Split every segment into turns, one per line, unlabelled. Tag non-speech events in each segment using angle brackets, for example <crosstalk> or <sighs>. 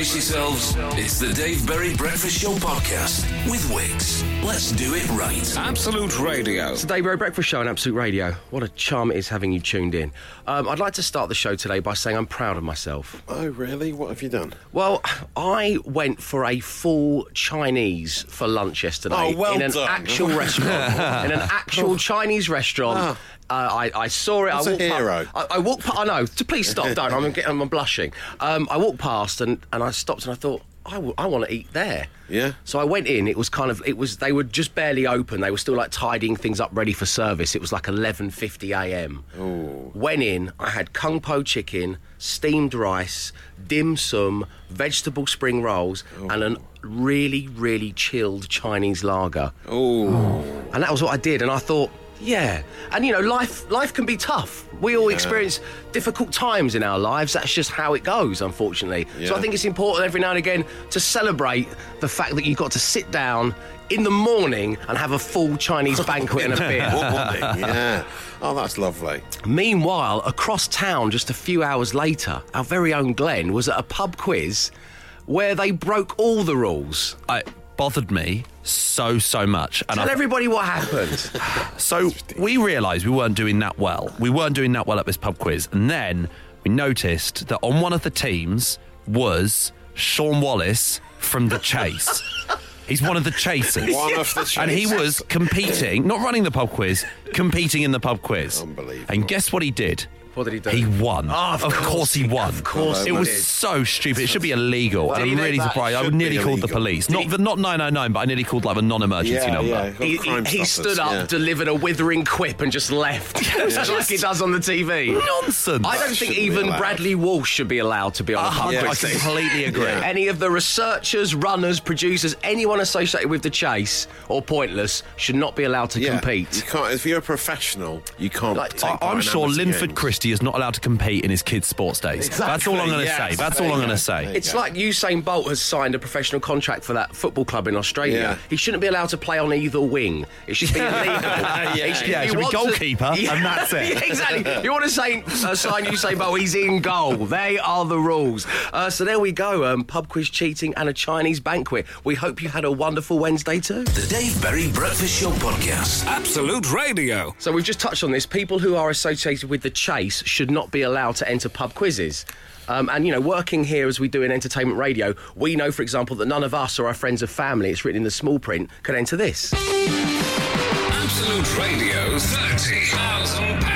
Brace yourselves. It's the Dave Berry Breakfast Show podcast with Wickes. Let's do it right.
Absolute Radio.
It's the Dave Berry Breakfast Show on Absolute Radio. What a charm it is having you tuned in. Um, I'd like to start the show today by saying I'm proud of myself.
Oh, really? What have you done?
Well, I went for a full Chinese for lunch yesterday
Oh, well
in an
done.
actual restaurant. <laughs> in an actual Chinese restaurant. Uh, I, I saw it.
That's
I walked
hero.
I, I walked. Past, I know. Please stop. <laughs> Don't. I'm, getting, I'm blushing. Um, I walked past and, and I stopped and I thought I, w- I want to eat there.
Yeah.
So I went in. It was kind of. It was. They were just barely open. They were still like tidying things up, ready for service. It was like 11:50 a.m. Went in. I had kung po chicken, steamed rice, dim sum, vegetable spring rolls, and a really, really chilled Chinese lager.
Oh,
And that was what I did. And I thought, yeah. And you know, life life can be tough. We all experience difficult times in our lives. That's just how it goes, unfortunately. So I think it's important every now and again to celebrate the fact that you've got to sit down in the morning and have a full Chinese banquet and a beer. <laughs>
yeah. Oh, that's lovely.
Meanwhile, across town, just a few hours later, our very own Glenn was at a pub quiz where they broke all the rules.
it bothered me so so much. And
Tell
I,
everybody what happened. <sighs>
so we realized we weren't doing that well. We weren't doing that well at this pub quiz. And then we noticed that on one of the teams was Shaun Wallace from the chase. <laughs> He's one of the chasers.
One of the
and he was competing not running the pub quiz competing in the pub quiz.
Unbelievable.
and guess what he did
What did he do?
He won.
Oh, of
of
course
course he
he-
won.
of course
it was
did.
so stupid. It should be illegal.
Did
and I'm really surprised. I nearly called the
illegal.
police. Not the, not 999, but I nearly called like a non-emergency
Yeah,
number.
yeah.
He, he, he stood up,
yeah.
delivered a withering quip, and just left, <laughs> just like he does on the TV.
Nonsense.
I don't think even. Bradley Walsh should be allowed to be on a uh-huh. pub
I completely agree.
Yeah.
Any of the researchers, runners, producers, anyone associated with the chase or pointless should not be allowed to
Yeah. You
compete.
can't. If you're a professional, you can't.
Like,
take
I-
part
I'm sure Linford
games.
Christie is not allowed to compete in his kids' sports days. That's all I'm going to
yes.
say. That's
There
all I'm going to say.
There you
It's like Usain Bolt has signed a professional contract for that football club in Australia.
Yeah.
He shouldn't be allowed to play on either wing. It should be <laughs> illegal.
Yeah,
He
yeah, he should be
want to-
goalkeeper, and that's it. <laughs>
Yeah, exactly. You want to say, uh, sign Usain Bolt, he's in goal. They are the rules. Uh, so there we go. Um, pub quiz cheating and a Chinese banquet. We hope you had a wonderful Wednesday too.
The Dave Berry Breakfast Show podcast.
Absolute Radio.
So we've just touched on this. People who are associated with the chase should not be allowed to enter pub quizzes. Um, and you know, working here as we do in entertainment radio, we know, for example, that none of us or our friends or family, it's written in the small print, can enter this.
Absolute Radio. £30,000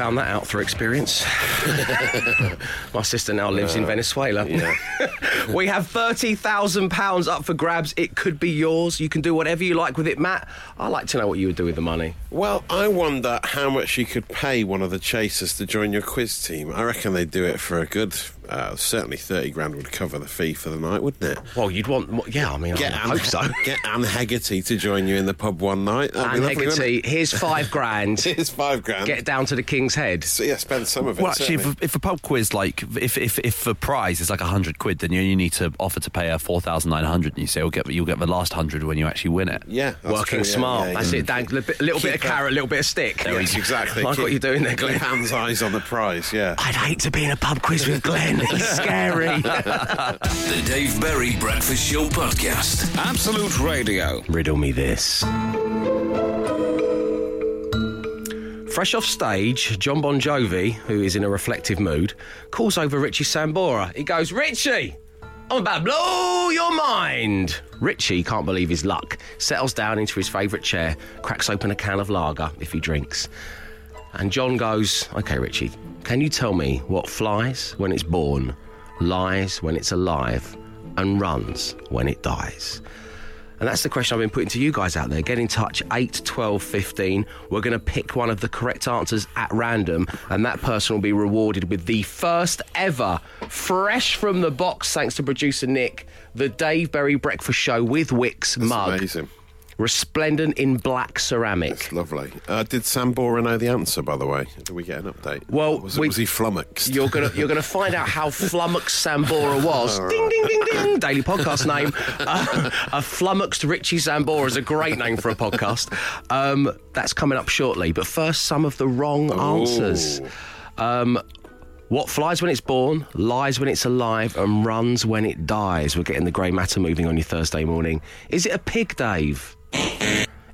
found that out through experience. <laughs> My sister now lives in Venezuela. <laughs> we have £30,000 up for grabs. It could be yours. You can do whatever you like with it, Matt. I'd like to know what you would do with the money.
Well, I wonder how much you could pay one of the chasers to join your quiz team. I reckon they'd do it for a good, uh, certainly 30 grand would cover the fee for the night, wouldn't it?
Well, you'd want. Yeah, I mean, I
Anne,
hope so. <laughs>
Get Anne Hegarty to join you in the pub one night. That'd be
And
lovely,
Hegarty, here's five grand. <laughs>
Here's five grand.
Get down to the King's Head.
so, yeah, spend some of it.
Well, actually, if, if a pub quiz, like, if, if, if the prize is like 100 quid, then you only need to offer to pay a 4,900 and you say, you'll get, you'll get the last 100 when you actually win it.
yeah, that's
Working
true,
smart.
yeah,
That's
yeah.
it. Dan, a bit- little bit of
Keep,
carrot, a little bit of stick.
Yes, exactly.
I <laughs> like
Keep-
what you're doing there,
keep
Glenn.
hands eyes on the prize, yeah.
I'd hate to be in a pub quiz with Glenn. He's scary.
The Dave Berry Breakfast Show podcast.
Absolute Radio.
Riddle me this. Fresh off stage, John Bon Jovi, who is in a reflective mood, calls over Richie Sambora. He goes, Richie, I'm about to blow your mind. Richie can't believe his luck, settles down into his favourite chair, cracks open a can of lager if he drinks. And John goes, Okay, Richie, can you tell me what flies when it's born, lies when it's alive, and runs when it dies? And that's the question I've been putting to you guys out there. Get in touch, 8, 12, 15. We're going to pick one of the correct answers at random, and that person will be rewarded with the first ever, fresh from the box, thanks to producer Nick, the Dave Berry Breakfast Show with Wickes
That's
mug.
amazing.
Resplendent in black ceramic.
It's lovely. Uh, did Sambora know the answer, by the way? Did we get an update?
Well,
was,
we-
was he flummoxed?
You're gonna you're gonna find out how flummoxed Sambora was. ding ding ding ding. Daily podcast name. Uh, a flummoxed Richie Sambora is a great name for a podcast. Um, that's coming up shortly. But first, some of the wrong answers. Um, What flies when it's born, lies when it's alive, and runs when it dies? We're getting the grey matter moving on your Thursday morning. Is it a pig, Dave?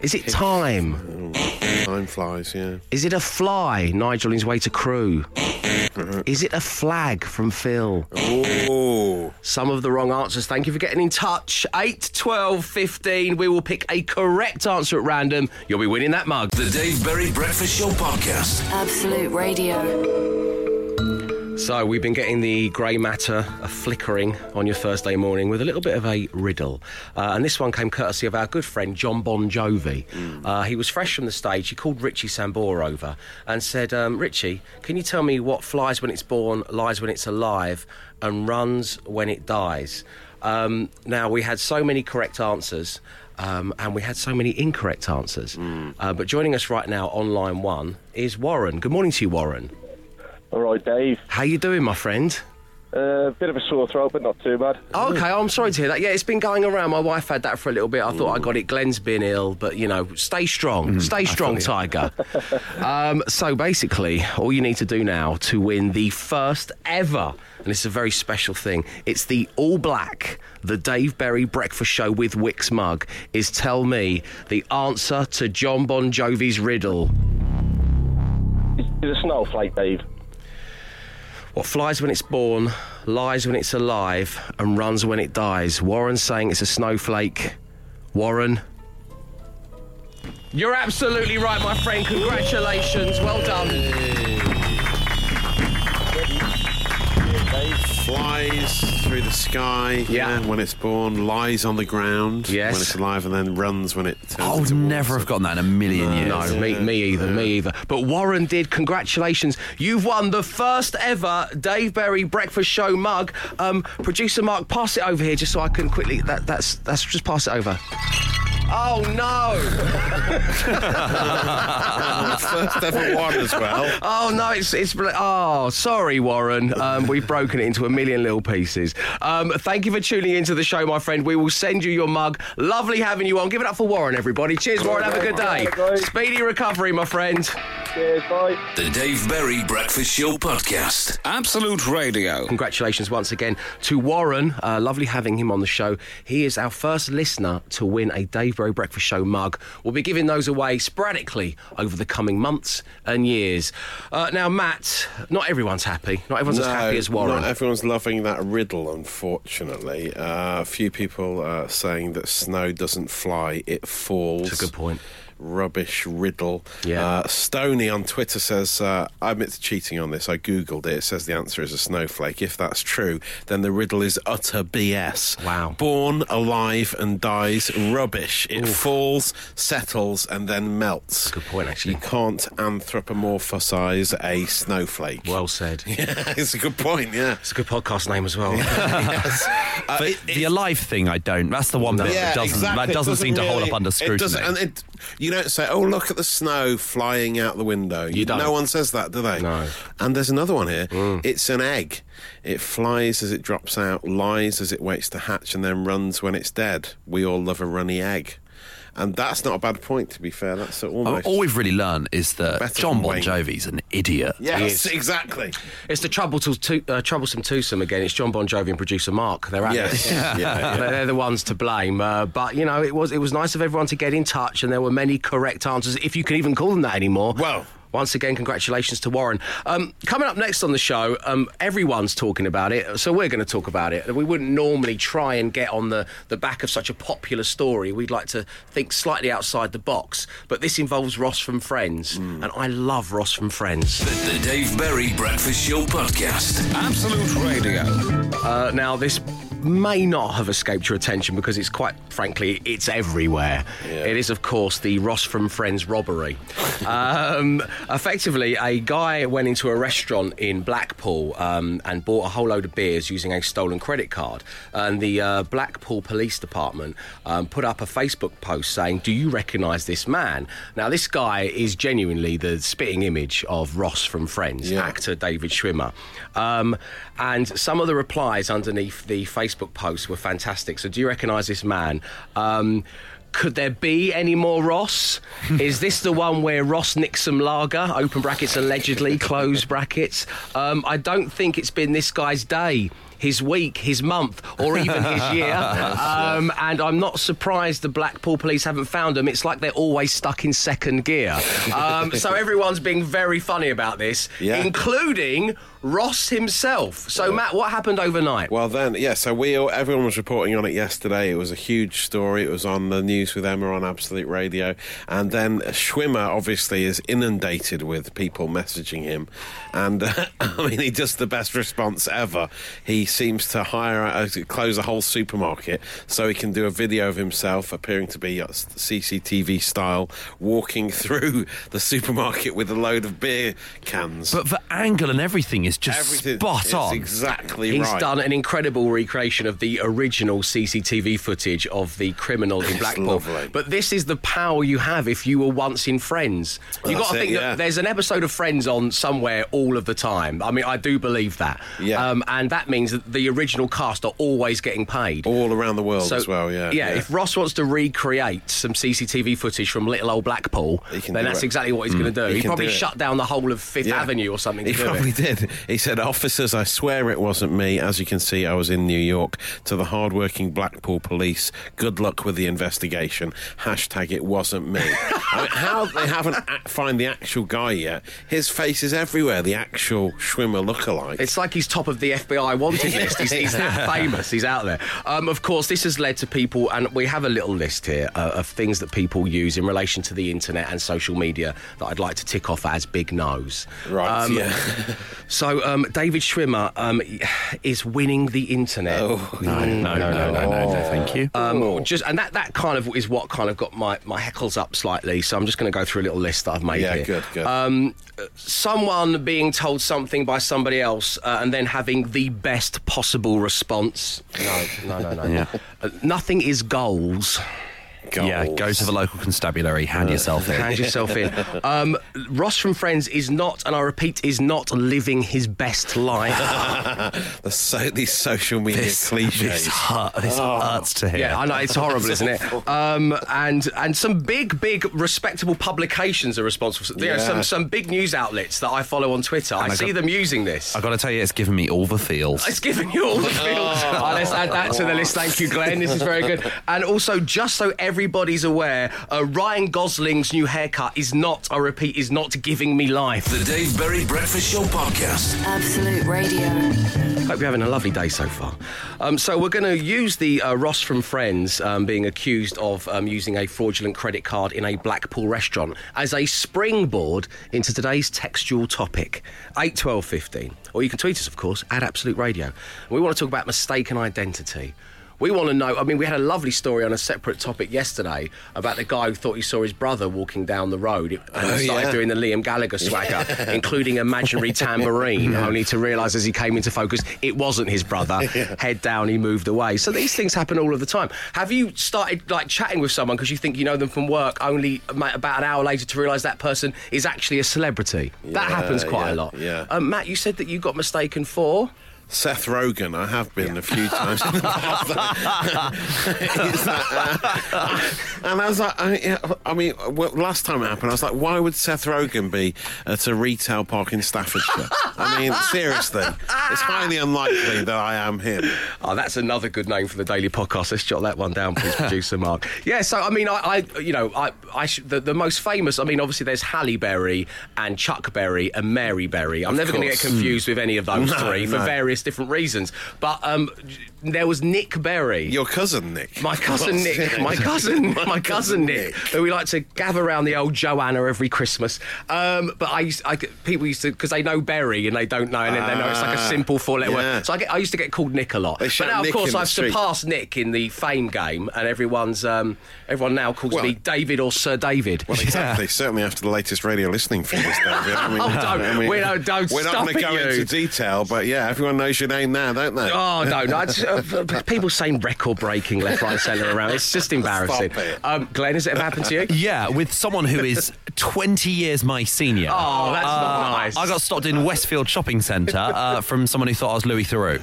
Is it time?
Time flies, yeah.
Is it a fly? Nigel on his way to crew. Mm-hmm. Is it a flag from Phil?
Oh,
Some of the wrong answers. Thank you for getting in touch. 8, 12, 15. We will pick a correct answer at random. You'll be winning that mug.
The Dave Berry Breakfast Show Podcast.
Absolute Radio.
So, we've been getting the grey matter a flickering on your Thursday morning with a little bit of a riddle. Uh, and this one came courtesy of our good friend John Bon Jovi. Uh, he was fresh from the stage. He called Richie Sambora over and said, um, Richie, can you tell me what flies when it's born, lies when it's alive, and runs when it dies? Um, now, we had so many correct answers. Um, and we had so many incorrect answers. Uh, but joining us right now on line one is Warren. Good morning to you, Warren.
All right, Dave.
How you doing, my friend?
A uh, bit of a sore throat, but not too bad.
Okay, I'm sorry to hear that. Yeah, it's been going around. My wife had that for a little bit. I thought I got it. Glenn's been ill, but you know, stay strong. stay strong, Tiger. <laughs> um, so basically, all you need to do now to win the first ever, and it's a very special thing, it's the All Black, the Dave Berry Breakfast Show with Wickes mug, is tell me the answer to John Bon Jovi's riddle.
It's a snowflake, Dave.
What flies when it's born, lies when it's alive, and runs when it dies? Warren's saying it's a snowflake. Warren. You're absolutely right, my friend. Congratulations. Well done.
The sky.
Yeah.
When it's born, lies on the ground.
Yes.
When it's alive, and then runs when it turns.
I would never
water.
have gotten that in a million years.
No, me, me either, me either. But Warren did. Congratulations. You've won the first ever Dave Berry Breakfast Show mug. Um, Producer Mark, pass it over here just so I can quickly. That, that's, that's just pass it over. Oh no! <laughs>
First ever one as well.
Oh no, it's it's oh sorry, Warren. Um, we've broken it into a million little pieces. Um, thank you for tuning into the show, my friend. We will send you your mug. Lovely having you on. Give it up for Warren, everybody. Cheers, Warren. Have a good day. Speedy recovery, my friend.
Cheers, bye.
The Dave Berry Breakfast Show Podcast.
Absolute Radio.
Congratulations once again to Warren. Uh, lovely having him on the show. He is our first listener to win a Dave Berry Breakfast Show mug. We'll be giving those away sporadically over the coming months and years. Uh, now, Matt, not everyone's happy. Not everyone's as happy as Warren.
Not everyone's loving that riddle, unfortunately. Uh, a few people are saying that snow doesn't fly, it falls.
That's a good point.
Rubbish riddle.
Yeah.
Uh, Stony on Twitter says, uh, I admit to cheating on this. I Googled it. It says the answer is a snowflake. If that's true, then the riddle is utter BS.
Wow.
Born, alive, and dies rubbish. It falls, settles, and then melts.
Good point, actually.
You can't anthropomorphisize a snowflake.
well said. <laughs>
Yeah, it's a good point, yeah.
It's a good podcast name as well. <laughs>
Uh, it-
the alive thing, I don't. That's the one bit
yeah,
that doesn't,
exactly.
that
It
doesn't seem to hold up under
It
scrutiny.
Doesn't, and it, you don't say, "Oh, look at the snow flying out the window."
You don't.
No one says that, do they?
No.
And there's another one here. Mm. It's an egg. It flies as it drops out, lies as it waits to hatch, and then runs when it's dead. We all love a runny egg. And that's not a bad point, to be fair. That's almost.
All we've really learned is that
Better
John Bon Jovi's an idiot.
yes, exactly.
It's the trouble to, to, uh, troublesome twosome again. It's John Bon Jovi and producer Mark. They're at
Yes.
it.
yeah, yeah.
They're, they're the ones to blame. Uh, but you know, it was it was nice of everyone to get in touch, and there were many correct answers, if you can even call them that anymore.
Well.
Once again, congratulations to Warren. Um, coming up next on the show, um, everyone's talking about it, so we're going to talk about it. We wouldn't normally try and get on the, the back of such a popular story. We'd like to think slightly outside the box, but this involves Ross from Friends, and I love Ross from Friends.
The, the Dave Berry Breakfast Show Podcast.
Absolute Radio.
Uh, now, this may not have escaped your attention because it's quite frankly, it's everywhere. It is, of course, the Ross from Friends robbery. <laughs> um, effectively, a guy went into a restaurant in Blackpool um, and bought a whole load of beers using a stolen credit card. And the uh, Blackpool Police Department um, put up a Facebook post saying, Do you recognise this man? Now, this guy is genuinely the spitting image of Ross from Friends,
Yeah.
actor David Schwimmer. Um, and some of the replies underneath the Facebook post were fantastic. So, do you recognise this man? Could there be any more Ross? <laughs> Is this the one where Ross nicked some lager, open brackets, allegedly, <laughs> close brackets? Um, I don't think it's been this guy's day. His week, his month, or even his <laughs> year. Um, and I'm not surprised the Blackpool police haven't found him. It's like they're always stuck in second gear. Um, so everyone's being very funny about this,
Yeah.
including Ross himself. So, Matt, what happened overnight?
Well, then, yeah. So we, all, everyone was reporting on it yesterday. It was a huge story. It was on the news with Emma on Absolute Radio, and then Schwimmer obviously is inundated with people messaging him, and uh, <laughs> I mean, he does the best response ever. He seems to hire, uh, close a whole supermarket so he can do a video of himself appearing to be uh, CCTV style walking <laughs> through the supermarket with a load of beer cans.
But the angle and everything is just
Everything
spot
is
on.
exactly
He's
right.
done an incredible recreation of the original CCTV footage of the criminal in Blackpool.
lovely.
But this is the power you have if you were once in Friends. You
That's
got to
it,
think
yeah.
that there's an episode of Friends on somewhere all of the time. I mean, I do believe that.
Yeah.
Um, and that means that the original cast are always getting paid.
all around the world
So,
as well. Yeah,
yeah, If Ross wants to recreate some CCTV footage from little old Blackpool, then that's
it. Mm.
exactly what he's going to do.
He
He, probably
do
shut down the whole of Fifth
Yeah.
Avenue or something. To
He probably
it.
did. He said, "Officers, I swear it wasn't me. As you can see, I was in New York. To the hardworking Blackpool police, good luck with the investigation. Hashtag it wasn't me. <laughs> I mean, how they haven't a- find the actual guy yet? His face is everywhere. The actual Schwimmer lookalike.
It's like he's top of the FBI wanted <laughs> list. He's, he's that famous. He's out there. Um, of course, this has led to people, and we have a little list here uh, of things that people use in relation to the internet and social media that I'd like to tick off as big no's.
right.
Um,
yeah. <laughs>
So, um, David Schwimmer um, is winning the internet.
Oh, no, no, no, no, no, no, no, thank you.
Um, just and that, that kind of is what kind of got my, my heckles up slightly. So I'm just going to go through a little list that I've made
Yeah,
here.
good, good.
Um, someone being told something by somebody else uh, and then having the best possible response. No, no, no, no.
Yeah. <laughs>
Uh, nothing is goals.
Yeah, go to the local constabulary, hand yourself in.
Hand yourself in. <laughs> Um, Ross from Friends is not, and I repeat, is not living his best life. <laughs>
The so, these social media
This,
cliches.
this, hurt, this hurts to hear.
Yeah, I know it's horrible, isn't it? <laughs> Um, and and some big, big, respectable publications are responsible. For, you know, some some big news outlets that I follow on Twitter. I,
I
see them using this.
I've got to tell you, it's given me all the feels.
It's giving you all the feels. Oh, let's add that to the list. Thank you, Glenn. This is very good. And also, just so everybody's aware, uh, Ryan Gosling's new haircut is not, I repeat, is not giving me life.
The Dave Berry Breakfast Show Podcast.
Absolute Radio.
Hope you're having a lovely day so far. Um, so we're going to use the uh, Ross from Friends um, being accused of um, using a fraudulent credit card in a Blackpool restaurant as a springboard into today's textual topic, 8, 12, 15. Or you can tweet us, of course, at Absolute Radio. We want to talk about mistaken identity. We want to know. I mean, we had a lovely story on a separate topic yesterday about the guy who thought he saw his brother walking down the road and
Oh,
started
yeah.
doing the Liam Gallagher swagger, <laughs> including imaginary tambourine, only to realise as he came into focus it wasn't his brother. <laughs> Head down, he moved away. So these things happen all of the time. Have you started like chatting with someone because you think you know them from work, only about an hour later to realise that person is actually a celebrity? that happens quite
yeah,
a lot.
yeah.
Um, Matt, you said that you got mistaken for.
Seth Rogen, I have been a few times in the past. <laughs> That, uh, and I was like, I, yeah, I mean, well, last time it happened, I was like, why would Seth Rogen be at a retail park in Staffordshire? I mean, seriously, it's highly unlikely that I am him.
Oh, that's another good name for the daily podcast. Let's jot that one down, please, <laughs> producer Mark. Yeah, so I mean, I, I you know, I, I sh- the, the most famous. I mean, obviously, there's Halle Berry and Chuck Berry and Mary Berry. I'm never going to get confused with any of those
No,
three for
no.
Various different reasons. But um, there was Nick Berry.
Your cousin, Nick.
My cousin Nick, my cousin, <laughs> my cousin Nick, who we like to gather around the old Joanna every Christmas. Um, but I, used, I, people used to because they know Berry and they don't know, and then they know it's like a
Ah,
simple four-letter
yeah.
word. So I, get, I used to get called Nick a lot.
They
But now, of course, I've surpassed Nick in the fame game, and everyone's um, everyone now calls
Well-
me David or Sir David.
Well, exactly. Certainly after the latest radio listening figures, David. I mean, <laughs>
Oh, don't-
I mean,
we don't- don't
We're not going to go
you.
into detail, but yeah, everyone knows your name now, don't they?
Oh no, no! It's, <laughs> uh, people saying record breaking left, right, centre around. It's just <laughs> embarrassing.
Stop it.
Um, Glenn, has it ever happened to you?
Yeah, with someone who is 20 years my senior.
Oh, that's not nice.
I got stopped in Westfield Shopping Centre uh, from someone who thought I was Louis Theroux.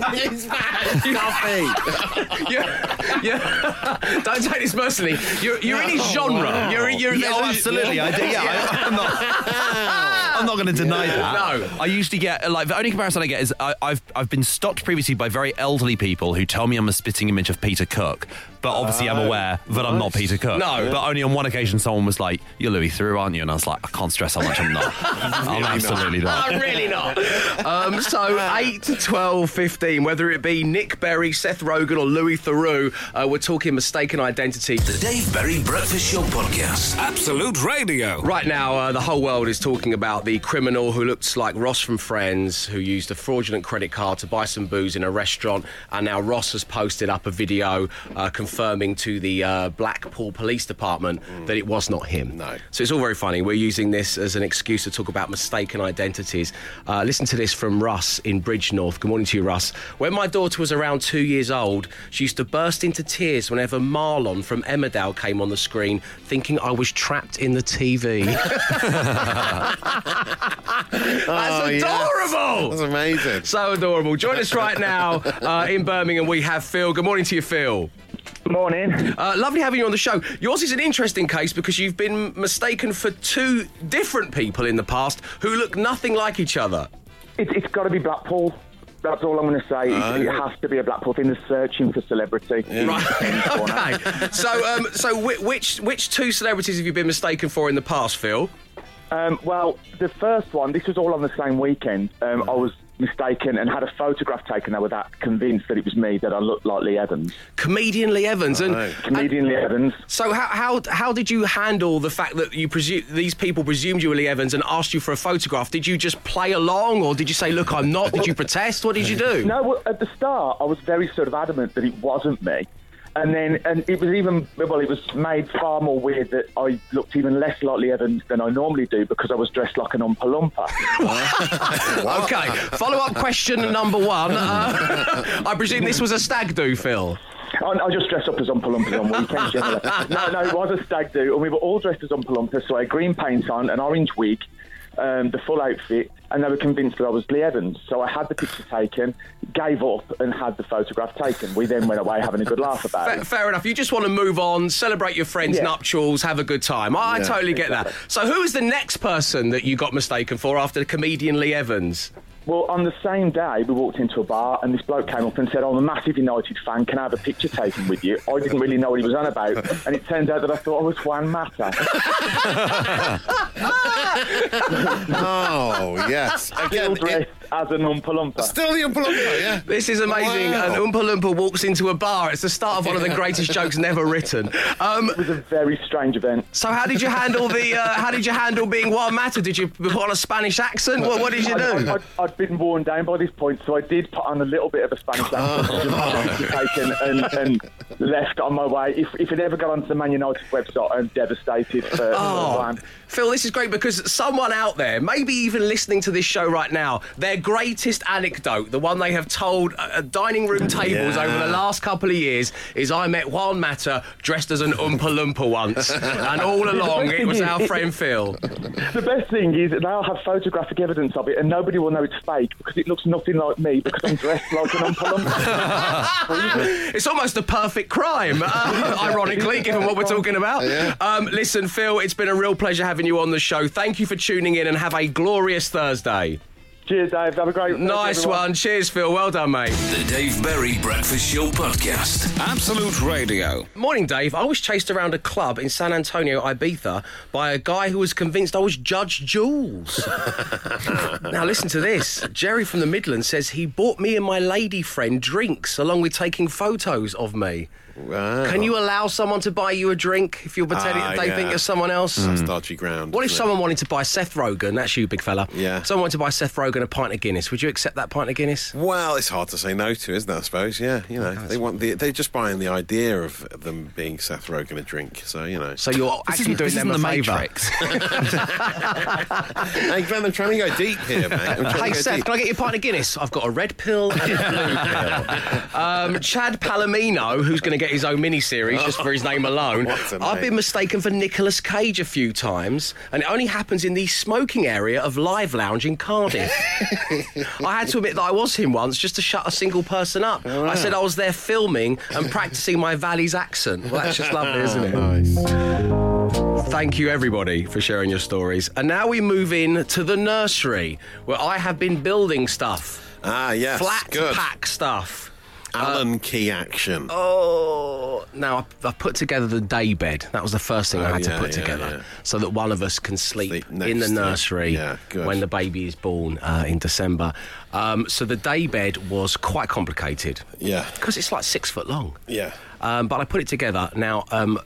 it's bad. Coffee.
yeah, yeah. Don't take this personally. You're, you're in his genre. You're, you're,
Yeah, oh, absolutely. I do. Yeah, I, I'm not. <laughs> I'm not going to deny that.
No.
I usually get like the only comparison I get is I, I've I've been stopped previously by very elderly people who tell me I'm a spitting image of Peter Cook, but obviously I'm aware that I'm not Peter Cook.
No.
but only on one occasion someone was like, "You're Louis Theroux, aren't you?" And I was like, "I can't stress how much I'm not. <laughs> I'm absolutely not."
Oh, really not. <laughs> Um, so 8 to 12, 15, whether it be Nick Berry, Seth Rogen, or Louis Theroux, uh, we're talking mistaken identity.
The Dave Berry Breakfast Show Podcast.
Absolute Radio.
Right now, uh, the whole world is talking about the criminal who looks like Ross from Friends, who used a fraudulent credit card to buy some booze in a restaurant. And now Ross has posted up a video uh, confirming to the uh, Blackpool Police Department that it was not him.
No.
So it's all very funny. We're using this as an excuse to talk about mistaken identities. Uh, listen to this from Russ in Bridgnorth. Good morning to you, Russ. When my daughter was around two years old, she used to burst into tears whenever Marlon from Emmerdale came on the screen, thinking I was trapped in the TV. <laughs> <laughs> That's
Oh, yes.
adorable.
That's amazing.
So adorable. Join us right now uh, in Birmingham. We have Phil. Good morning to you, Phil.
Morning.
Uh, lovely having you on the show. Yours is an interesting case because you've been mistaken for two different people in the past who look nothing like each other.
It, it's got to be Blackpool. That's all I'm going to say. It- it has to be a Blackpool thing. They're searching for celebrity.
Right. <laughs> okay. So, um, so which which two celebrities have you been mistaken for in the past, Phil?
Um, well, the first one, this was all on the same weekend. Um, I was mistaken and had a photograph taken. I was that convinced that it was me, that I looked like Lee Evans.
Comedian Lee Evans. And,
Comedian Lee Evans.
so, how, how how did you handle the fact that you presume these people presumed you were Lee Evans and asked you for a photograph? Did you just play along, or did you say, "Look, I'm not"? Did you protest? What did you do?
No, well, at the start, I was very sort of adamant that it wasn't me. And then, and it was even, well, it was made far more weird that I looked even less like Lee Evans than I normally do because I was dressed like an Oompa Loompa. <laughs>
Okay. Follow up question number one. Uh, I presume this was a stag do, Phil.
I, I just dress up as Oompa Loompas on weekends generally. No, no, it was a stag do, and we were all dressed as Oompa Loompas, so I had green paint on, an orange wig, um, the full outfit, and they were convinced that I was Lee Evans. So I had the picture taken, gave up, and had the photograph taken. We then went away having a good laugh about
Fa-
it.
fair enough. You just want to move on, celebrate your friends'
Yeah.
nuptials, have a good time. I, I totally get that. So, who is the next person that you got mistaken for after the comedian Lee Evans?
Well, on the same day, we walked into a bar, and this bloke came up and said, "I'm a massive United fan. Can I have a picture taken with you?" I didn't really know what he was on about, and it turned out that I thought I was Juan Mata. <laughs> <laughs>
Oh, yes. Again, it,
as an Oompa Loompa.
still the Oompa Loompa, yeah. <laughs>
This is amazing.
Wow.
An Oompa Loompa walks into a bar. It's the start of one of the greatest jokes never written. Um,
It was a very strange event.
so, how did you handle the? Uh, how did you handle being Juan Mata? Did you put on a Spanish accent? What, what did you
I-
do?
I, I, I'd been worn down by this point, so I did put on a little bit of a Spanish accent, <laughs> <laughs> just had taken and, and left on my way. If, if it ever got onto the Man United website, I'm devastated for, for
Oh, Phil, this is great because someone out there, maybe even listening to this show right now, their greatest anecdote, the one they have told at at dining room tables
Yeah.
over the last couple of years, is I met Juan Mata dressed as an Oompa Loompa once, <laughs> and all along it was our friend Phil.
The best thing is they'll have photographic evidence of it, and nobody will know it's fake because it looks nothing like me because I'm dressed like an Oompa Loompa. <laughs>
It's almost a perfect crime, uh, <laughs> ironically, given what we're talking about. Um, listen, Phil, it's been a real pleasure having you on the show. Thank you for tuning in and have a glorious Thursday.
Cheers, Dave. Have a great Thursday,
Nice
everyone.
one. Cheers, Phil. Well done, mate.
The Dave Berry Breakfast Show Podcast.
Absolute Radio.
Morning, Dave. I was chased around a club in San Antonio, Ibiza, by a guy who was convinced I was Judge Jules. <laughs> now, listen to this. Jerry from the Midlands says he bought me and my lady friend drinks along with taking photos of me.
Wow.
Can you allow someone to buy you a drink if you're pretending
Ah,
that they
yeah.
think you're someone else?
That's dodgy ground.
What if
isn't it?
someone wanted to buy Seth Rogen? That's you, big fella.
Yeah.
Someone wanted to buy Seth Rogen a pint of Guinness. Would you accept that pint of Guinness?
Well, it's hard to say no to, isn't it? I suppose. Yeah, you know, they want the, they're just buying the idea of them being Seth Rogen a drink. So you know,
So you're
This
actually
isn't,
doing
this
them
isn't
a
the
favour.
Matrix. <laughs>
hey Glenn, I'm trying to go deep here, mate. I'm trying
Hey
to go
Seth,
deep.
can I get you a pint of Guinness? I've got a red pill and a blue pill. <laughs> Um, Chad Palomino, who's going to get get his own mini-series just for his name alone. <laughs> I've been mistaken for Nicolas Cage a few times, and it only happens in the smoking area of Live Lounge in Cardiff. <laughs> I had to admit that I was him once just to shut a single person up. I said I was there filming and practicing my Valley's accent. Well, that's just lovely, isn't it?
Nice.
Thank you, everybody, for sharing your stories. And now we move in to the nursery, where I have been building stuff,
Ah, yes.
flat
Good.
pack stuff.
Allen key action.
Oh, now I, I put together the day bed. That was the first thing I
Oh,
had to put
yeah,
together,
yeah.
so that one of us can sleep,
Sleep
in the nursery
Yeah,
when the baby is born uh, in December. Um, so the day bed was quite complicated
Yeah.
because it's like six foot long.
Yeah.
Um, but I put it together. Now, um,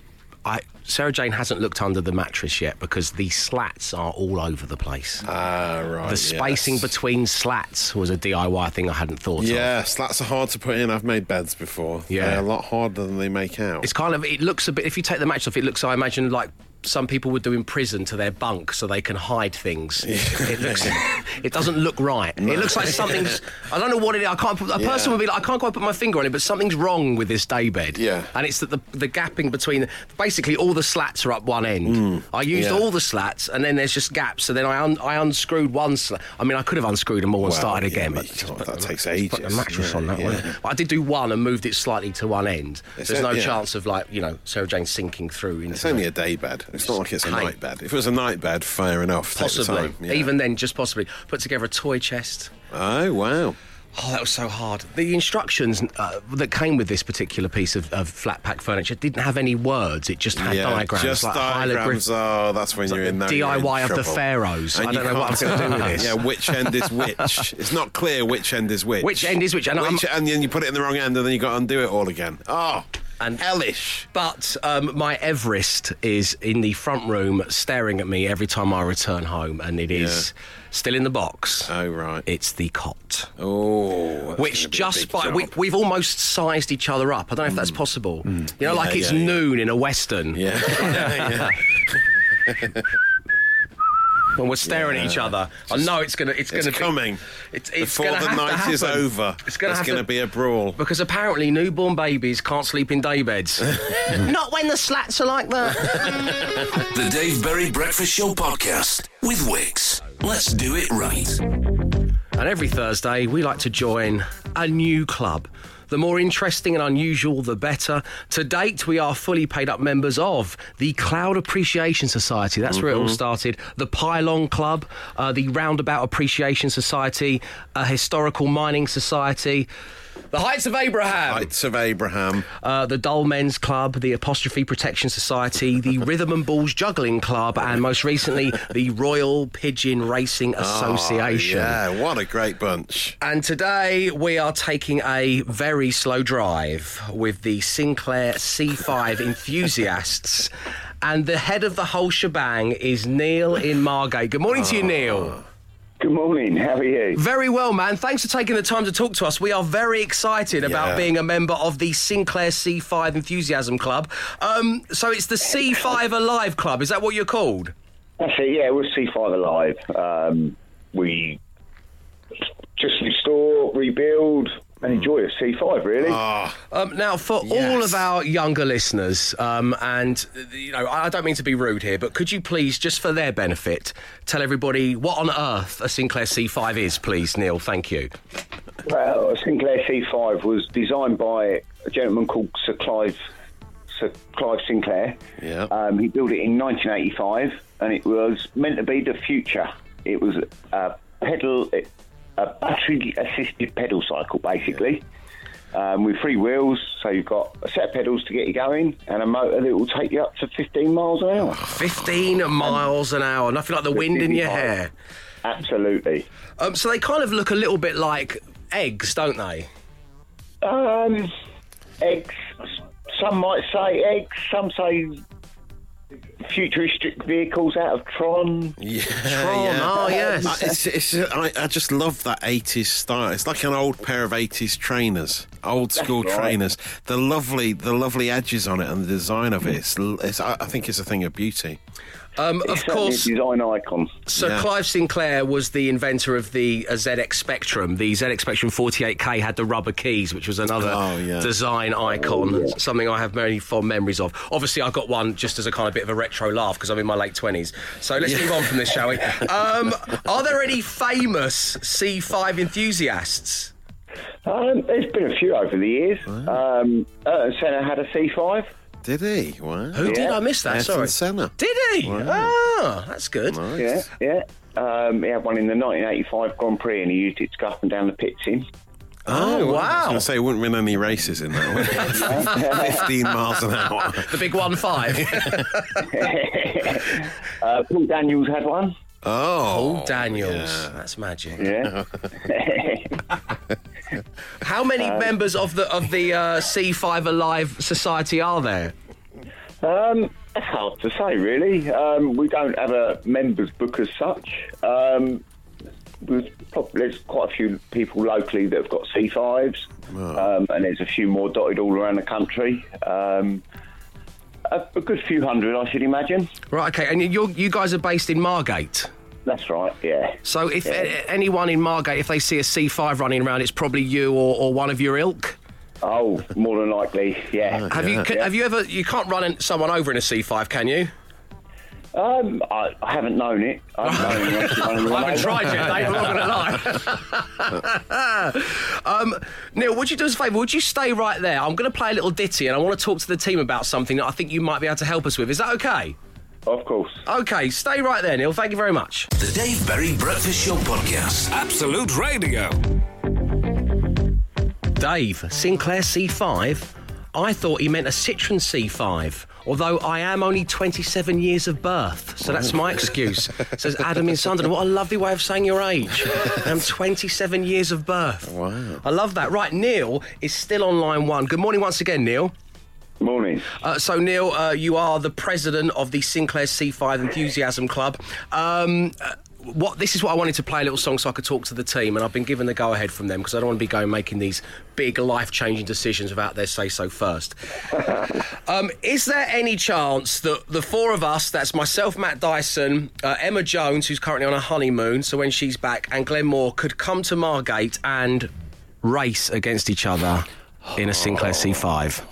I, Sarah Jane hasn't looked under the mattress yet because the slats are all over the place.
Ah, right.
the spacing
yes.
between slats was a DIY thing I hadn't thought of.
Yeah, slats are hard to put in. I've made beds before.
Yeah.
They're a lot harder than they make out.
It's kind of, it looks a bit, if you take the mattress off, it looks, I imagine, like some people would do in prison to their bunk so they can hide things. <laughs> It looks, it doesn't look right. It looks like something's, I don't know what it is. I can't put, a
Yeah.
person would be like, I can't quite put my finger on it, but something's wrong with this day bed.
Yeah.
And it's that the, the gapping between, basically all the slats are up one end. I used
Mm. yeah.
all the slats and then there's just gaps. So then I, un, I unscrewed one slat. I mean, I could have unscrewed them all and
Well,
started
yeah,
again,
but
just
that takes
just Put
ages.
mattress
Yeah,
on that
yeah.
one. But I did do one and moved it slightly to one end.
It's
There's
a-
no
yeah.
chance of like you know Sarah Jane sinking through into.
It's only a day bed. It's not like it's a
Hey.
night bed. If it was a night bed, fair enough. The
possibly,
time. Yeah.
even then, just possibly put together a toy chest.
Oh wow.
Oh, that was so hard. The instructions uh, that came with this particular piece of, of flat pack furniture didn't have any words. It just had
yeah,
diagrams,
just
like
diagrams. Oh, that's when you're in there. you're in
DIY of the pharaohs.
And
I don't know what I'm going to do <laughs> with this.
Yeah, which end is which? it's not clear which end is which.
Which end is which? And
Which, and then you put it in the wrong end, and then you got to undo it all again. Oh,
And-
hellish.
But um, my Everest is in the front room staring at me every time I return home, and it is still in the box.
Oh right.
It's the cot.
oh,
Which
gonna be a
just by
job.
we, we've almost sized each other up. I don't know if that's possible. You know, like it's
yeah, yeah.
noon in a western,
Yeah, <laughs> <laughs> yeah, yeah.
and we're staring at each
Yeah.
other. I know it's gonna, it's
It's
gonna be,
coming.
It's, it's
Before the night is over,
It's gonna
there's
have
going to
to
be a brawl.
because apparently newborn babies can't sleep in day beds. <laughs> Not when the slats are like that. <laughs>
The Dave Berry Breakfast Show podcast with Wickes. Let's do it right.
And every Thursday, we like to join a new club. The more interesting and unusual, the better. To date, we are fully paid up members of the Cloud Appreciation Society. That's where it all started. The Pylon Club, uh, the Roundabout Appreciation Society, a Historical Mining Society, the Heights of Abraham.
Heights of Abraham.
Uh, the Dull Men's Club, the Apostrophe Protection Society, the <laughs> Rhythm and Balls Juggling Club, and most recently, the Royal Pigeon Racing Association.
Oh, yeah, what a great bunch.
And today we are taking a very slow drive with the Sinclair C5 <laughs> enthusiasts. And the head of the whole shebang is Neil in Margate. Good morning to you, Neil.
Good morning. How are you?
Very well, man. Thanks for taking the time to talk to us. We are very excited about being a member of the Sinclair C5 Enthusiasm Club. Um, so it's the C5 Alive Club. Is that what you're called?
That's it, yeah, we're C5 Alive. Um, we just restore, rebuild, and enjoy a C5, really.
Um, now, for all of our younger listeners, um, and you know, I I don't mean to be rude here, but could you please, just for their benefit, tell everybody what on earth a Sinclair C5 is, please, Neil? Thank you.
Well, a Sinclair C5 was designed by a gentleman called Sir Clive, Sir Clive Sinclair.
Yeah.
Um, he built it in 1985, and it was meant to be the future. It was a pedal, a battery-assisted pedal cycle, basically. Um, with three wheels, so you've got a set of pedals to get you going, and a motor that will take you up to 15 miles an hour.
15 miles an hour, nothing like the wind in your
55.
hair.
Absolutely.
Um, so they kind of look a little bit like eggs, don't they?
Um, eggs. Some might say eggs. Some say futuristic vehicles out of Tron.
Yeah,
Tron,
yeah.
oh, yes.
Uh, It's, it's, I, I just love that 80s style. It's like an old pair of 80s trainers, old school
right.
trainers. The lovely, the lovely edges on it and the design of it. It's, it's, I I think it's a thing of beauty.
Um, of
certainly
course,
a design icon.
So
Yeah.
Clive Sinclair was the inventor of the uh, ZX Spectrum. The ZX Spectrum 48K had the rubber keys, which was another
Oh, yeah.
design icon, something I have many fond memories of. Obviously, I got one just as a kind of bit of a retro laugh because I'm in my late 20s. So let's move on from this, shall we? <laughs> Um, are there any famous C5 enthusiasts?
Um, there's been a few over the years. Um, Ayrton Senna had a C5.
Did he? Wow.
Who did I miss that?
Ayrton
Sorry.
Senna.
Did he? Ah, that's good.
Yeah, yeah. Um, he had one in the 1985 Grand Prix, and he used it to go up and down the pits in.
Oh, wow!
I was
wow.
going to say, he wouldn't win any races in that. would <laughs> 15 miles an hour.
The big one five. <laughs>
uh, Paul Daniels had one.
Oh.
Paul Daniels. That's magic.
Yeah. <laughs>
How many members of the of the uh, C5 Alive Society are there?
um, it's hard to say, really. Um, we don't have a members book as such. Um, there's, probably, there's quite a few people locally that have got C5s, um, and there's a few more dotted all around the country. Um, a, a good few hundred, I should imagine.
Right, okay, and you you guys are based in Margate.
That's right, yeah.
So if a- anyone in Margate, if they see a C5 running around, it's probably you or, or one of your ilk.
Oh, more than likely, yeah.
Have you c have you ever? You can't run someone over in a C5, can you?
Um, I, I haven't known it. I haven't, <laughs> known it.
I haven't tried yet, Dave. I'm not going to lie. <laughs> um, Neil, would you do us a favour? Would you stay right there? I'm going to play a little ditty, and I want to talk to the team about something that I think you might be able to help us with. Is that okay?
Of course.
Okay, stay right there, Neil. Thank you very much.
The Dave Berry Breakfast Show Podcast.
Absolute Radio.
Dave, Sinclair C5? I thought he meant a Citroen C5, although I am only 27 years of birth, so that's my excuse. Says Adam in Sunderland. What a lovely way of saying your age. I'm 27 years of birth.
Wow.
I love that. Right, Neil is still on line one. Good morning once again, Neil.
Morning.
Uh, so, Neil, uh, you are the president of the Sinclair C5 Enthusiasm Club. Um, uh, what this is what I wanted to play a little song so I could talk to the team, and I've been given the go ahead from them because I don't want to be going making these big life changing decisions without their say so first. <laughs> um, is there any chance that the four of us, that's myself, Matt Dyson, uh, Emma Jones, who's currently on a honeymoon, so when she's back, and Glenn Moore, could come to Margate and race against each other in a Sinclair C5?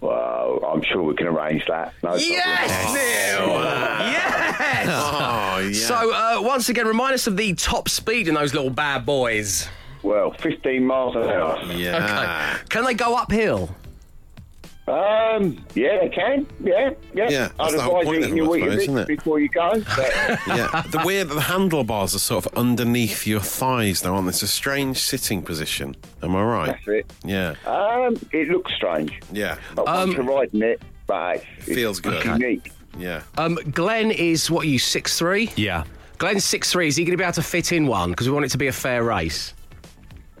Well, I'm sure we can arrange that. No
Yes. Neil! <laughs> Yes! <laughs>
Oh, yeah.
So, uh, once again, remind us of the top speed in those little bad boys.
Well, 15 miles an hour.
yeah.
Can they go uphill?
Um, yeah, they can. Yeah, yeah.
Yeah, that's
I'd
the whole
advise
point of
eating
them,
your
I suppose,
Weetabix
isn't
before you go. But <laughs> <laughs>
Yeah. The way that the handlebars are sort of underneath your thighs, though, aren't they? It's a strange sitting position. Am I right?
that's it.
Yeah.
Um, it looks strange.
Yeah.
Not once you're riding it, but it's, it's
Feels good.
unique.
Yeah.
Um, Glenn is, what are you, six three?
Yeah.
Glenn's six three. Is he going to be able to fit in one? Because we want it to be a fair race.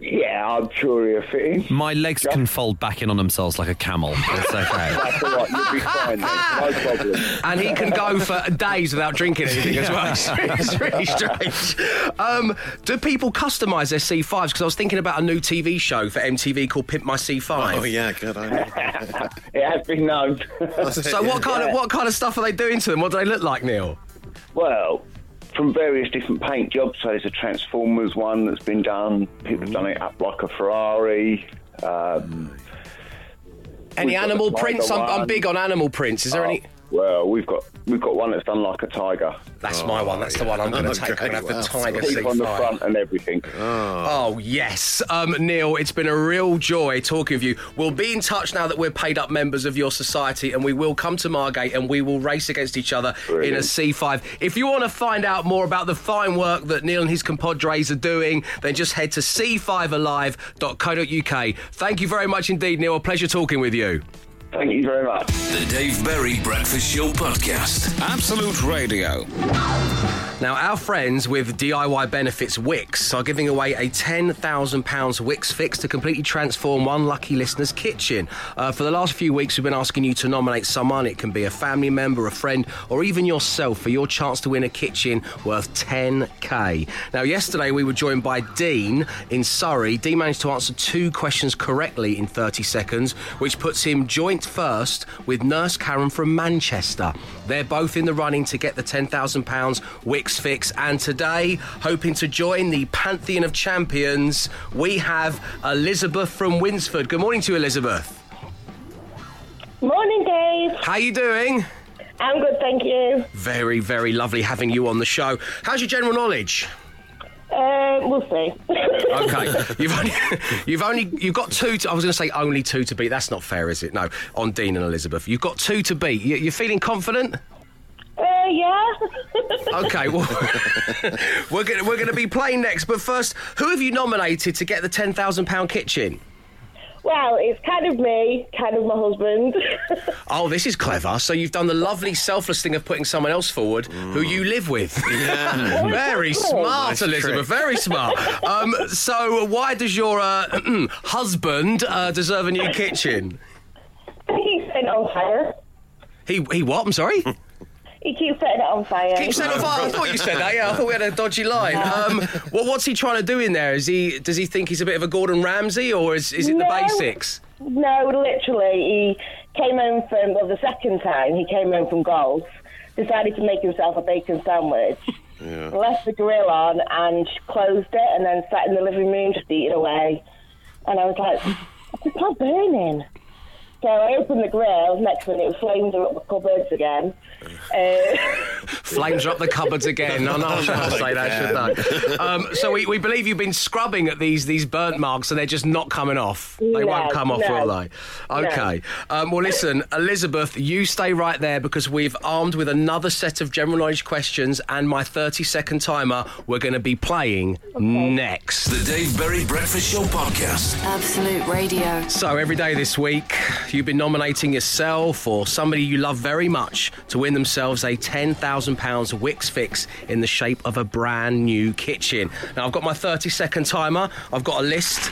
Yeah, I'm sure he'll fit.
My legs can fold back in on themselves like a camel. It's okay. <laughs>
That's all right. You'll be fine. Then. No problem.
And he can go for days without drinking anything as well. It's, it's really strange. Um, do people customise their C5s? Because I was thinking about a new TV show for MTV called Pimp My C5.
Oh, yeah, good idea. <laughs>
It has been known.
So what kind of what kind of stuff are they doing to them? What do they look like, Neil?
Well, from various different paint jobs. So there's a Transformers one that's been done. People have done it up like a Ferrari. Um,
Any animal prints? I'm, I'm big on animal prints. Is there any?
Well, we've got we've got one that's done like a tiger.
That's my one. That's the one I'm going to
Oh,
take. I'm going to have
great.
the Tiger
Teeth on the
C5.
front and everything.
Oh yes, um, Neil. It's been a real joy talking with you. We'll be in touch now that we're paid up members of your society, and we will come to Margate and we will race against each other in a
Brilliant.
C5. If you want to find out more about the fine work that Neil and his compadres are doing, then just head to c5alive.co.uk. Thank you very much indeed, Neil. A pleasure talking with you.
Thank you very much.
The Dave Berry Breakfast Show Podcast.
Absolute Radio.
Now, our friends with DIY Benefits Wickes are giving away a £10,000 Wickes fix to completely transform one lucky listener's kitchen. Uh, for the last few weeks, we've been asking you to nominate someone. It can be a family member, a friend, or even yourself for your chance to win a kitchen worth 10k. Now, yesterday we were joined by Dean in Surrey. Dean managed to answer two questions correctly in 30 seconds, which puts him joint first with Nurse Karen from Manchester. They're both in the running to get the £10,000 Wickes fix, and today, hoping to join the pantheon of champions, we have Elizabeth from Winsford. Good morning to you, Elizabeth.
Morning, Dave.
How are you doing?
I'm good, thank you.
Very, very lovely having you on the show. How's your general knowledge?
Uh, we'll see. <laughs>
Okay, <laughs> you've only, you've only, you've got two. To, I was going to say only two to beat. That's not fair, is it? No, on Dean and Elizabeth, you've got two to beat. You, you're feeling confident?
Uh, yeah. <laughs>
Okay, well, we're going we're going to be playing next. But first, who have you nominated to get the ten thousand pound kitchen?
Well, it's kind of me, kind of my husband. <laughs>
Oh, this is clever. So you've done the lovely, selfless thing of putting someone else forward who you live with. <laughs> very smart,
Nice
Elizabeth.
trick.
Very smart. Um, so why does your uh, <clears throat> husband uh, deserve a new kitchen?
he keeps setting it on fire.
He he what? I'm sorry. <laughs>
He keeps setting it on fire.
Keep saying on fire. I thought you said that. Yeah, I thought we had a dodgy line. Um, well, what's he trying to do in there? Is he does he think he's a bit of a Gordon Ramsay, or is is it the basics?
No, literally, he came home from, well, the second time he came home from golf, decided to make himself a bacon sandwich, left the grill on and closed it, and then sat in the living room just eating away. And I was like, it's not burning. So I opened the grill, next minute flames are up the cupboards again. Uh, <laughs>
Flames are up the cupboards again. No, no, I shouldn't say that, should I? Um, so we, we believe you've been scrubbing at these these burnt marks and they're just not coming off. They
No,
won't come off,
no.
will they? Okay. Um, well, listen, Elizabeth, you stay right there because we've armed with another set of general knowledge questions and my 30 second timer. We're going to be playing next.
The Dave Berry Breakfast Show podcast.
Absolute Radio.
So every day this week, you've been nominating yourself or somebody you love very much to win themselves a £10,000 Wickes fix in the shape of a brand new kitchen. Now, I've got my 30 second timer. I've got a list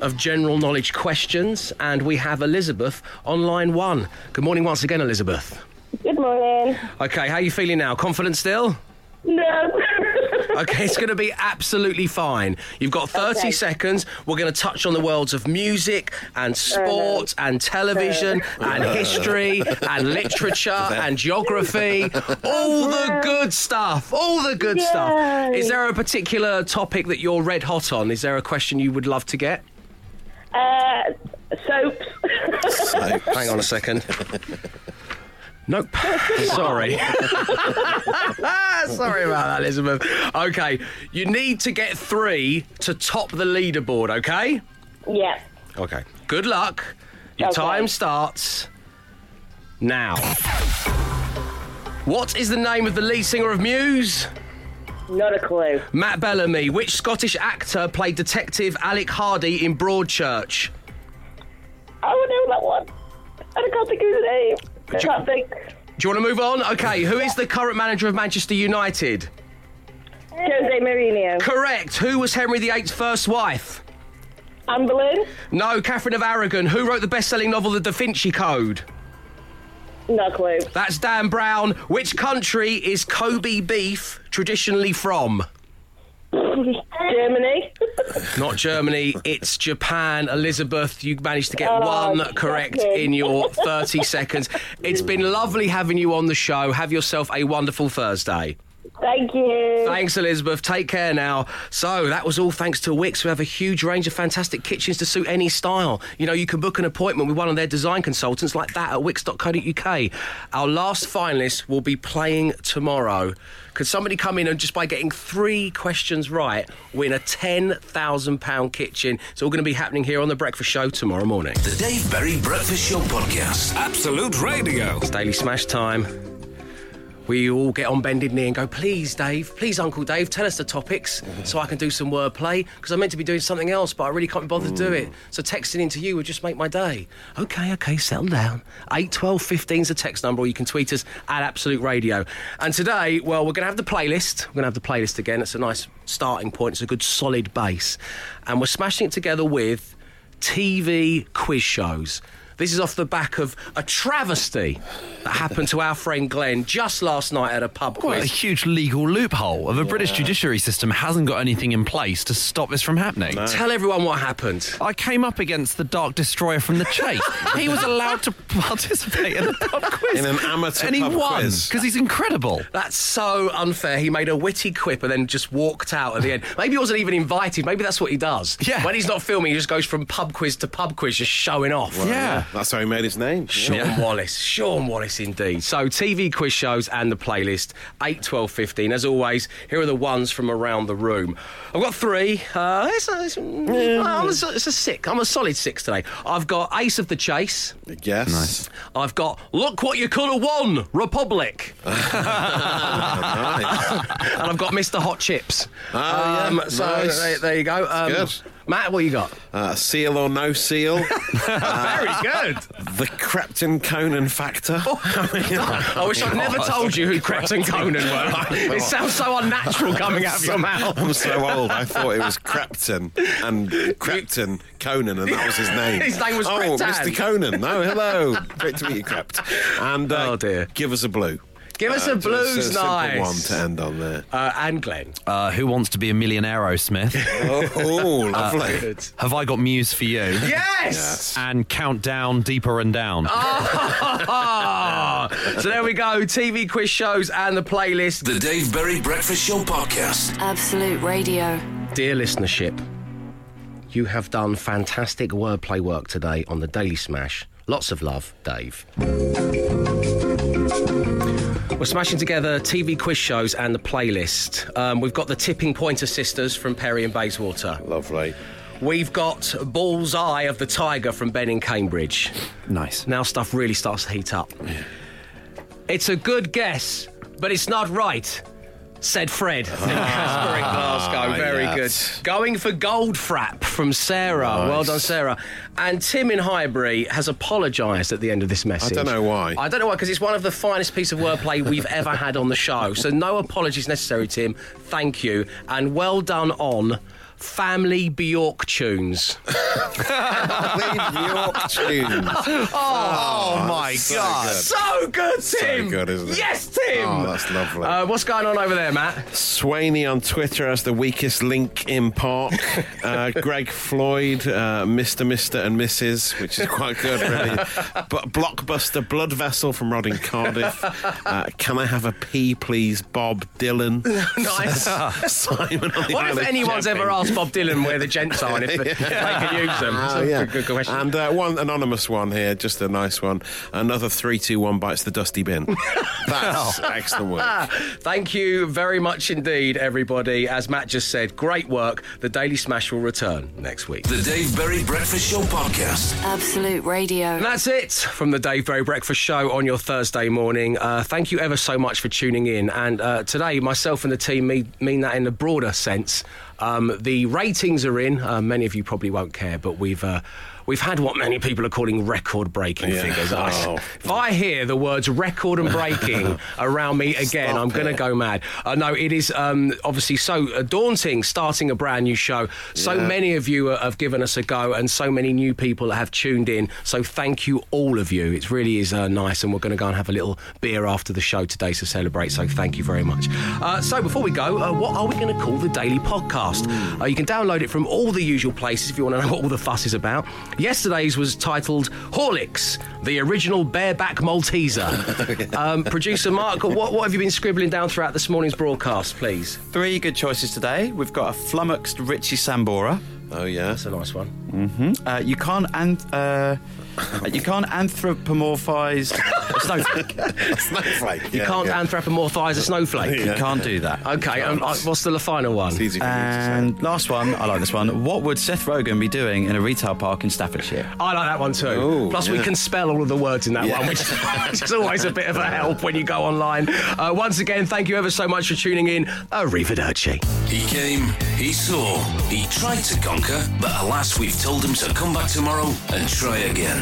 of general knowledge questions, and we have Elizabeth on line one. Good morning once again, Elizabeth.
good morning.
Okay, how are you feeling now? Confident still?
No. <laughs>
Okay, it's going to be absolutely fine. You've got 30
Okay.
seconds. We're going to touch on the worlds of music and sport and television and history and literature and geography. All the good stuff. All the good stuff. Is there a particular topic that you're red hot on? Is there a question you would love to get?
uh, soaps.
Hang on a second. <laughs> Nope. <laughs> Sorry. <laughs> <laughs> Sorry about that, Elizabeth. Okay, you need to get three to top the leaderboard, okay?
yeah.
Okay. Good luck. Your
Okay.
time starts now. What is the name of the lead singer of Muse?
Not a clue.
Matt Bellamy. Which Scottish actor played Detective Alec Hardy in Broadchurch?
I know that one. I can't think of his name. I
you-. Do you want to move on? Okay, who is the current manager of Manchester United?
Jose Mourinho.
Correct. Who was Henry VIII's first wife?
Anne Boleyn.
No, Catherine of Aragon. Who wrote the best selling novel The Da Vinci Code?
No clue.
That's Dan Brown. Which country is Kobe beef traditionally from?
Germany.
Not Germany, it's Japan. Elizabeth, you managed to get
Oh,
one correct in your 30 seconds. It's been lovely having you on the show. Have yourself a wonderful Thursday.
Thank you.
Thanks, Elizabeth. Take care now. So, that was all thanks to Wickes, who have a huge range of fantastic kitchens to suit any style. You know, you can book an appointment with one of their design consultants like that at wickes.co.uk. Our last finalist will be playing tomorrow. Could somebody come in and just by getting three questions right win a £10,000 kitchen? It's all going to be happening here on The Breakfast Show tomorrow morning.
The Dave Berry Breakfast Show podcast.
Absolute Radio.
It's Daily Smash time. We all get on bended knee and go, please, Dave, please, Uncle Dave, tell us the topics <laughs> so I can do some wordplay because I'm meant to be doing something else, but I really can't be bothered to do it. Mm. So texting into you would just make my day. Okay, okay, settle down. 8, 12, 15 is the text number, or you can tweet us at Absolute Radio. And today, well, we're going to have the playlist. We're going to have the playlist again. It's a nice starting point, it's a good solid base. And we're smashing it together with TV quiz shows. This is off the back of a travesty that happened to our friend Glenn just last night at a pub quiz.
What a huge legal loophole of a British judiciary system hasn't got anything in place to stop this from happening.
Tell everyone what happened.
I came up against the Dark Destroyer from the Chase. <laughs> he was allowed to participate in a pub quiz.
In an amateur
and he won because he's incredible.
That's so unfair. He made a witty quip and then just walked out at the end. Maybe he wasn't even invited. Maybe that's what he does.
Yeah.
When he's not filming, he just goes from pub quiz to pub quiz, just showing off.
Yeah.
That's how he made his name.
Shaun
Yeah.
Wallace. Shaun Wallace, indeed. So, TV quiz shows and the playlist 8, 12, 15. As always, here are the ones from around the room. I've got three. Uh, it's, a, it's, a- I'm a, it's a six. I'm a solid six today. I've got Ace of the Chase.
Yes.
Nice.
I've got Look What You Could Have Won, Republic. <laughs> <laughs> And I've got Mr. Hot Chips.
Oh, yeah.
So,
Nice.
there, there you go. Um,
good.
Matt, what you got?
Uh, seal or no seal? <laughs>
Very good.
the Crepton Conan factor.
I wish I'd never <laughs> told you who Crepton Conan were. <laughs> It sounds so unnatural coming out of your mouth.
I'm so old. I thought it was Crepton and Crepton Conan, and that was his name.
His name was
Oh,
Creptan.
Mr. Conan. No, hello. Great to meet you, Crept. And uh,
Oh, dear.
give us a blue.
Give us
Uh,
a
just
blues,
simple one to end on there.
Uh, and Glenn.
Uh, who wants to be a millionaire, Aerosmith? <laughs>
Oh, <laughs> lovely.
Good.
Have I got Muse for you?
Yes!
And count down deeper and down.
Ah! <laughs> so there we go. TV quiz shows and the playlist.
The Dave Berry Breakfast Show Podcast.
Absolute Radio.
Dear listenership, you have done fantastic wordplay work today on the Daily Smash. Lots of love, Dave. We're smashing together TV quiz shows and the playlist. Um, we've got the Tipping Pointer Sisters from Perry and Bayswater.
Lovely.
We've got Bullseye of the Tiger from Ben in Cambridge.
Nice.
Now stuff really starts to heat up. It's a good guess, but it's not right, said Fred <laughs> Casper in Glasgow. Ah, very
yes.
good. Going for Goldfrapp from Sarah. Well done, Sarah. And Tim in Highbury has apologised at the end of this message.
I don't know why.
I don't know why, because it's one of the finest piece of wordplay we've ever had on the show. So no apologies necessary, Tim. Thank you. And well done on Family Bjork tunes. <laughs>
York tunes. <laughs>
Oh,
my
so
God.
good.
So good, Tim.
So good, isn't it?
Yes, Tim.
Oh, that's lovely.
Uh, what's going on over there, Matt?
Swaney on Twitter as the weakest Linkin Park. <laughs> Uh, Greg Floyd, uh, Mr. Mr. and Mrs., which is quite good, really. but Blockbuster Blood Vessel from Rod in Cardiff. Uh, can I have a pee, please, Bob Dylan?
Nice.
Simon on the
What if anyone's
Sheppey.
ever asked Bob Dylan where the gents are and if, if <laughs> they can use them? It's
Oh,
a
yeah.
good, good question.
And uh, one anonymous one here, just a nice one. Another three, two, one bites the dusty bin. <laughs> That's excellent work. <laughs>
Thank you very much indeed, everybody. As Matt just said, great work. The Daily Smash will return next week.
The Dave Berry Breakfast Show Podcast.
Absolute Radio.
And that's it from the Dave Berry Breakfast Show on your Thursday morning. Uh, thank you ever so much for tuning in. And uh, today, myself and the team mean, mean that in a broader sense. Um, the ratings are in. Uh, many of you probably won't care, but we've. Uh, We've had what many people are calling record-breaking
Yeah.
figures.
Oh.
If I hear the words "record" and "breaking" <laughs> around me again,
Stop
I'm going to go mad. Uh, no, it is um, obviously so uh, daunting starting a brand new show. So
Yeah.
many of you have given us a go, and so many new people have tuned in. So thank you, all of you. It really is uh, nice, and we're going to go and have a little beer after the show today to celebrate. So thank you very much. Uh, so before we go, uh, what are we going to call the daily podcast? Uh, you can download it from all the usual places if you want to know <laughs> what all the fuss is about. Yesterday's was titled Horlicks, the original bareback Malteser. <laughs> um, Producer Mark, what, what have you been scribbling down throughout this morning's broadcast, please?
Three good choices today. We've got a flummoxed Richie Sambora.
Oh, yeah.
That's a nice one.
Uh, you can't And. uh, <laughs> you can't anthropomorphize a snowflake. <laughs>
Snowflake.
You
yeah,
can't
yeah.
anthropomorphise a snowflake.
You can't do that.
Okay, um, uh, what's the final one?
It's easy for you to
And last one, I like this one. What would Seth Rogen be doing in a retail park in Staffordshire?
I like that one too.
Ooh,
Plus, we can spell all of the words in that one, which <laughs> which is always a bit of a help when you go online. Uh, once again, thank you ever so much for tuning in. Arrivederci.
He came, he saw, he tried to conquer, but alas, we've told him to come back tomorrow and try again.